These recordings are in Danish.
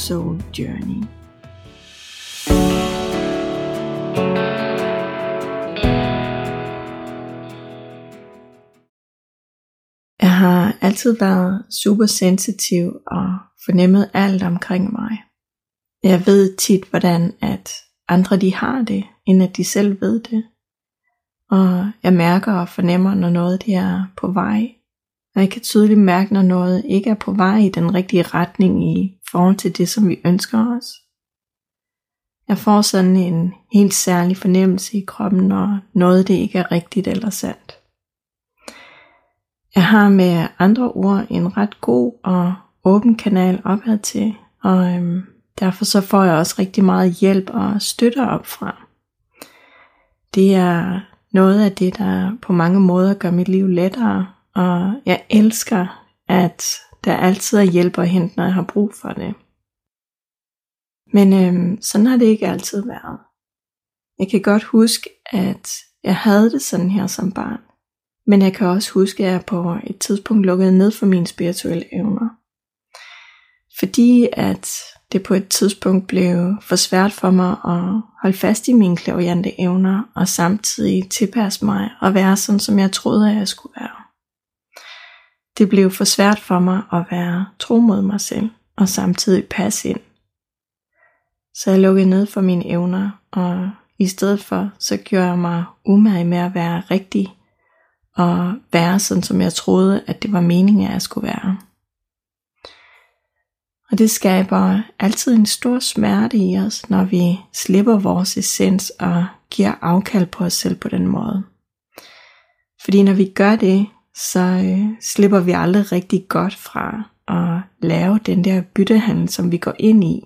Soul Journey. Jeg har altid været super sensitiv og fornemmet alt omkring mig. Jeg ved tit, hvordan at andre de har det, end at de selv ved det. Og jeg mærker og fornemmer, når noget det er på vej. Og jeg kan tydeligt mærke, når noget ikke er på vej i den rigtige retning i forhold til det, som vi ønsker os. Jeg får sådan en helt særlig fornemmelse i kroppen, når noget det ikke er rigtigt eller sandt. Jeg har med andre ord en ret god og åben kanal opad til, og øhm, derfor så får jeg også rigtig meget hjælp og støtte op fra. Det er noget af det, der på mange måder gør mit liv lettere, og jeg elsker, at der altid er hjælp at hente, når jeg har brug for det. Men øhm, sådan har det ikke altid været. Jeg kan godt huske, at jeg havde det sådan her som barn. Men jeg kan også huske, at jeg på et tidspunkt lukkede ned for mine spirituelle evner. Fordi at det på et tidspunkt blev for svært for mig at holde fast i mine klaviante evner, og samtidig tilpasse mig og være sådan, som jeg troede, at jeg skulle være. Det blev for svært for mig at være tro mod mig selv, og samtidig passe ind. Så jeg lukkede ned for mine evner, og i stedet for, så gjorde jeg mig umage med at være rigtig, og være sådan, som jeg troede, at det var meningen, at jeg skulle være. Og det skaber altid en stor smerte i os, når vi slipper vores essens og giver afkald på os selv på den måde. Fordi når vi gør det, så øh, slipper vi aldrig rigtig godt fra at lave den der byttehandel, som vi går ind i,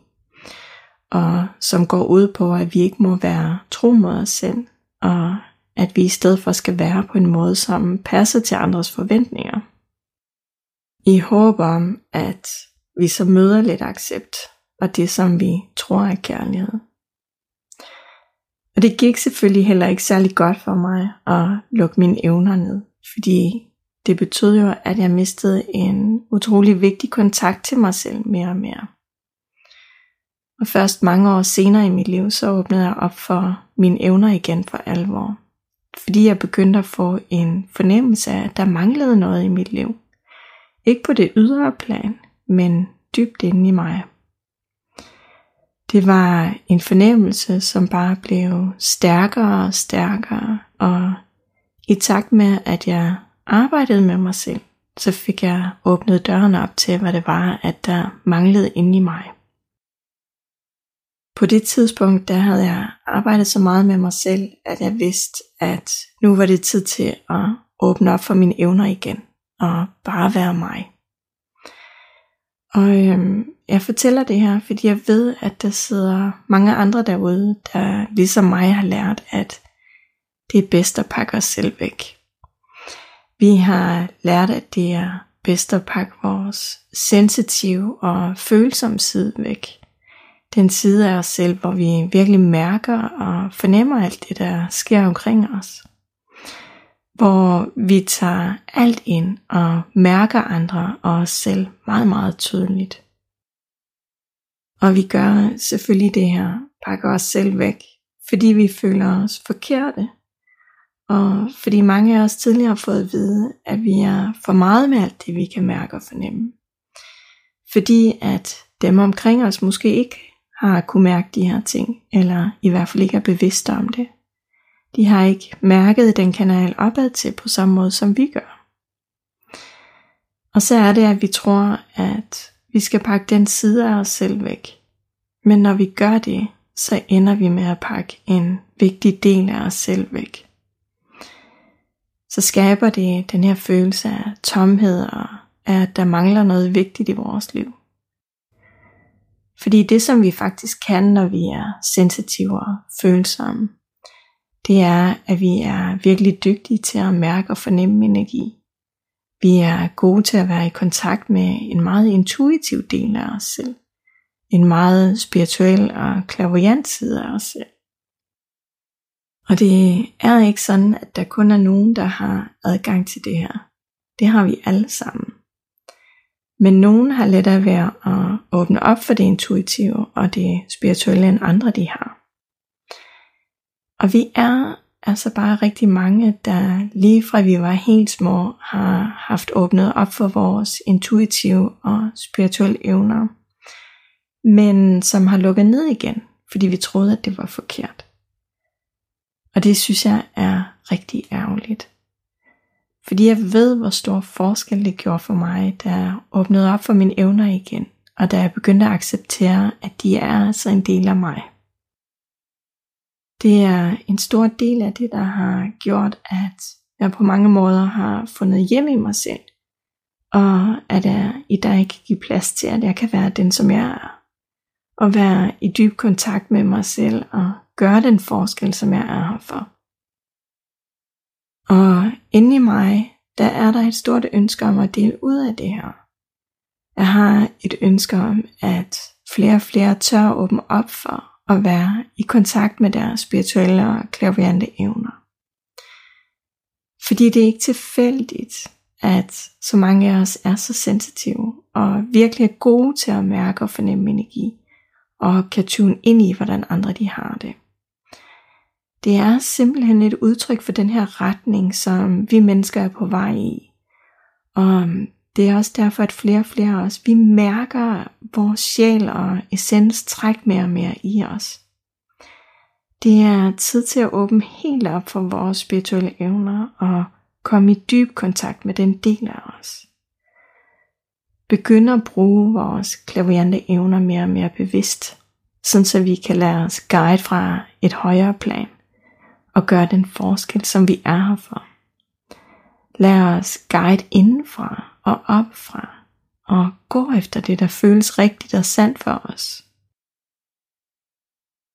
og som går ud på, at vi ikke må være tro mod os selv, og at vi i stedet for skal være på en måde, som passer til andres forventninger. I håb om, at vi så møder lidt accept, og det som vi tror er kærlighed. Og det gik selvfølgelig heller ikke særlig godt for mig at lukke mine evner ned, fordi det betød jo, at jeg mistede en utrolig vigtig kontakt til mig selv mere og mere. Og først mange år senere i mit liv, så åbnede jeg op for mine evner igen for alvor. Fordi jeg begyndte at få en fornemmelse af, at der manglede noget i mit liv. Ikke på det ydre plan, men dybt inde i mig. Det var en fornemmelse, som bare blev stærkere og stærkere, og i takt med, at jeg arbejdede med mig selv, så fik jeg åbnet døren op til, hvad det var, at der manglede inde i mig. På det tidspunkt, der havde jeg arbejdet så meget med mig selv, at jeg vidste, at nu var det tid til at åbne op for mine evner igen, og bare være mig. Og øhm, jeg fortæller det her, fordi jeg ved, at der sidder mange andre derude, der ligesom mig har lært, at det er bedst at pakke os selv væk. Vi har lært, at det er bedst at pakke vores sensitive og følsomme side væk. Den side af os selv, hvor vi virkelig mærker og fornemmer alt det, der sker omkring os. Hvor vi tager alt ind og mærker andre og os selv meget, meget tydeligt. Og vi gør selvfølgelig det her, pakker os selv væk, fordi vi føler os forkerte og fordi mange af os tidligere har fået at vide, at vi er for meget med alt det, vi kan mærke og fornemme. Fordi at dem omkring os måske ikke har kunne mærke de her ting, eller i hvert fald ikke er bevidste om det. De har ikke mærket den kanal opad til på samme måde, som vi gør. Og så er det, at vi tror, at vi skal pakke den side af os selv væk. Men når vi gør det, så ender vi med at pakke en vigtig del af os selv væk så skaber det den her følelse af tomhed og af, at der mangler noget vigtigt i vores liv. Fordi det, som vi faktisk kan, når vi er sensitive og følsomme, det er, at vi er virkelig dygtige til at mærke og fornemme energi. Vi er gode til at være i kontakt med en meget intuitiv del af os selv. En meget spirituel og klaverjant side af os selv. Og det er ikke sådan, at der kun er nogen, der har adgang til det her. Det har vi alle sammen. Men nogen har lettere ved at åbne op for det intuitive og det spirituelle end andre de har. Og vi er altså bare rigtig mange, der lige fra vi var helt små, har haft åbnet op for vores intuitive og spirituelle evner, men som har lukket ned igen, fordi vi troede, at det var forkert. Og det synes jeg er rigtig ærgerligt. Fordi jeg ved, hvor stor forskel det gjorde for mig, da jeg åbnede op for mine evner igen, og da jeg begyndte at acceptere, at de er altså en del af mig. Det er en stor del af det, der har gjort, at jeg på mange måder har fundet hjem i mig selv, og at jeg i dag kan give plads til, at jeg kan være den, som jeg er, og være i dyb kontakt med mig selv og gøre den forskel, som jeg er her for. Og inde i mig, der er der et stort ønske om at dele ud af det her. Jeg har et ønske om, at flere og flere tør at åbne op for at være i kontakt med deres spirituelle og klaviante evner. Fordi det er ikke tilfældigt, at så mange af os er så sensitive og virkelig er gode til at mærke og fornemme energi og kan tune ind i, hvordan andre de har det. Det er simpelthen et udtryk for den her retning, som vi mennesker er på vej i. Og øhm, det er også derfor, at flere og flere af os, vi mærker vores sjæl og essens træk mere og mere i os. Det er tid til at åbne helt op for vores spirituelle evner og komme i dyb kontakt med den del af os. Begynd at bruge vores klaviante evner mere og mere bevidst, sådan så vi kan lade os guide fra et højere plan og gøre den forskel, som vi er her for. Lad os guide indenfra og opfra og gå efter det, der føles rigtigt og sandt for os.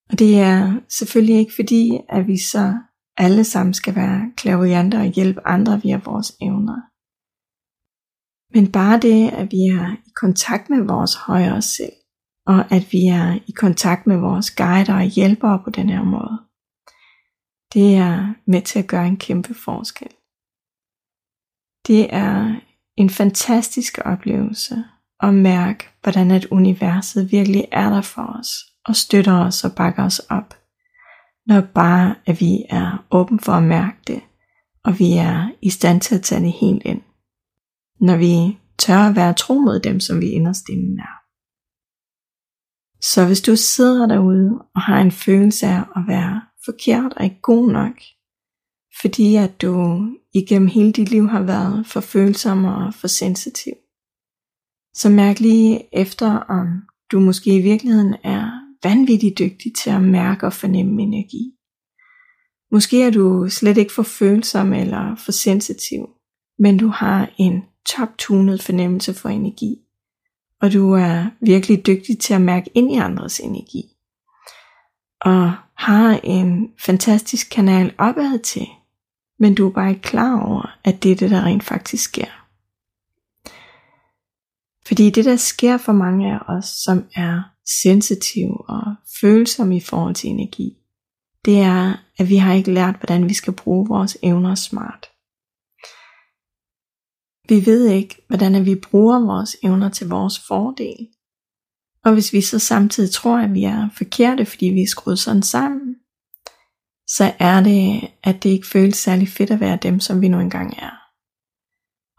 Og det er selvfølgelig ikke fordi, at vi så alle sammen skal være klaviante og hjælpe andre via vores evner. Men bare det, at vi er i kontakt med vores højere selv, og at vi er i kontakt med vores guider og hjælpere på den her måde, det er med til at gøre en kæmpe forskel. Det er en fantastisk oplevelse at mærke, hvordan at universet virkelig er der for os og støtter os og bakker os op. Når bare at vi er åben for at mærke det, og vi er i stand til at tage det helt ind. Når vi tør at være tro mod dem, som vi inderst inden er. Så hvis du sidder derude og har en følelse af at være forkert og ikke god nok, fordi at du igennem hele dit liv har været for følsom og for sensitiv. Så mærk lige efter, om du måske i virkeligheden er vanvittigt dygtig til at mærke og fornemme energi. Måske er du slet ikke for følsom eller for sensitiv, men du har en toptunet fornemmelse for energi, og du er virkelig dygtig til at mærke ind i andres energi, og har en fantastisk kanal opad til, men du er bare ikke klar over, at det er det, der rent faktisk sker. Fordi det, der sker for mange af os, som er sensitive og følsomme i forhold til energi, det er, at vi har ikke lært, hvordan vi skal bruge vores evner smart. Vi ved ikke, hvordan vi bruger vores evner til vores fordel. Og hvis vi så samtidig tror, at vi er forkerte, fordi vi er skruet sådan sammen, så er det, at det ikke føles særlig fedt at være dem, som vi nu engang er.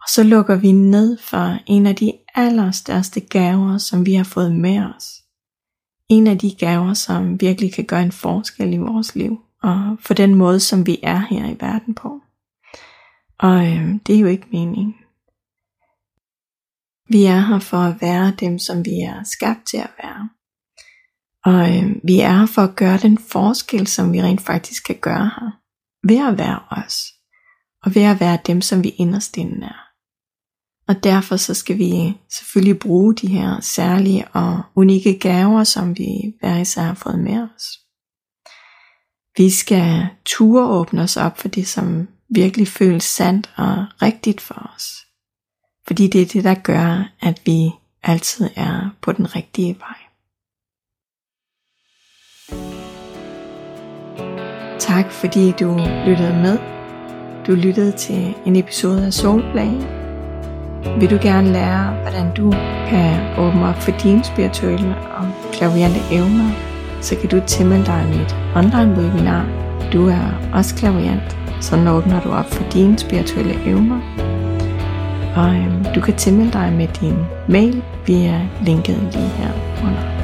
Og så lukker vi ned for en af de allerstørste gaver, som vi har fået med os. En af de gaver, som virkelig kan gøre en forskel i vores liv, og for den måde, som vi er her i verden på. Og øh, det er jo ikke meningen. Vi er her for at være dem, som vi er skabt til at være. Og øh, vi er her for at gøre den forskel, som vi rent faktisk kan gøre her. Ved at være os. Og ved at være dem, som vi inderst inden er. Og derfor så skal vi selvfølgelig bruge de her særlige og unikke gaver, som vi hver især har fået med os. Vi skal ture åbne os op for det, som virkelig føles sandt og rigtigt for os. Fordi det er det, der gør, at vi altid er på den rigtige vej. Tak fordi du lyttede med. Du lyttede til en episode af Soulplay. Vil du gerne lære, hvordan du kan åbne op for dine spirituelle og klaviante evner, så kan du tilmelde dig mit online webinar. Du er også klaviant, så åbner du op for dine spirituelle evner. Og øhm, du kan tilmelde dig med din mail via linket lige her under.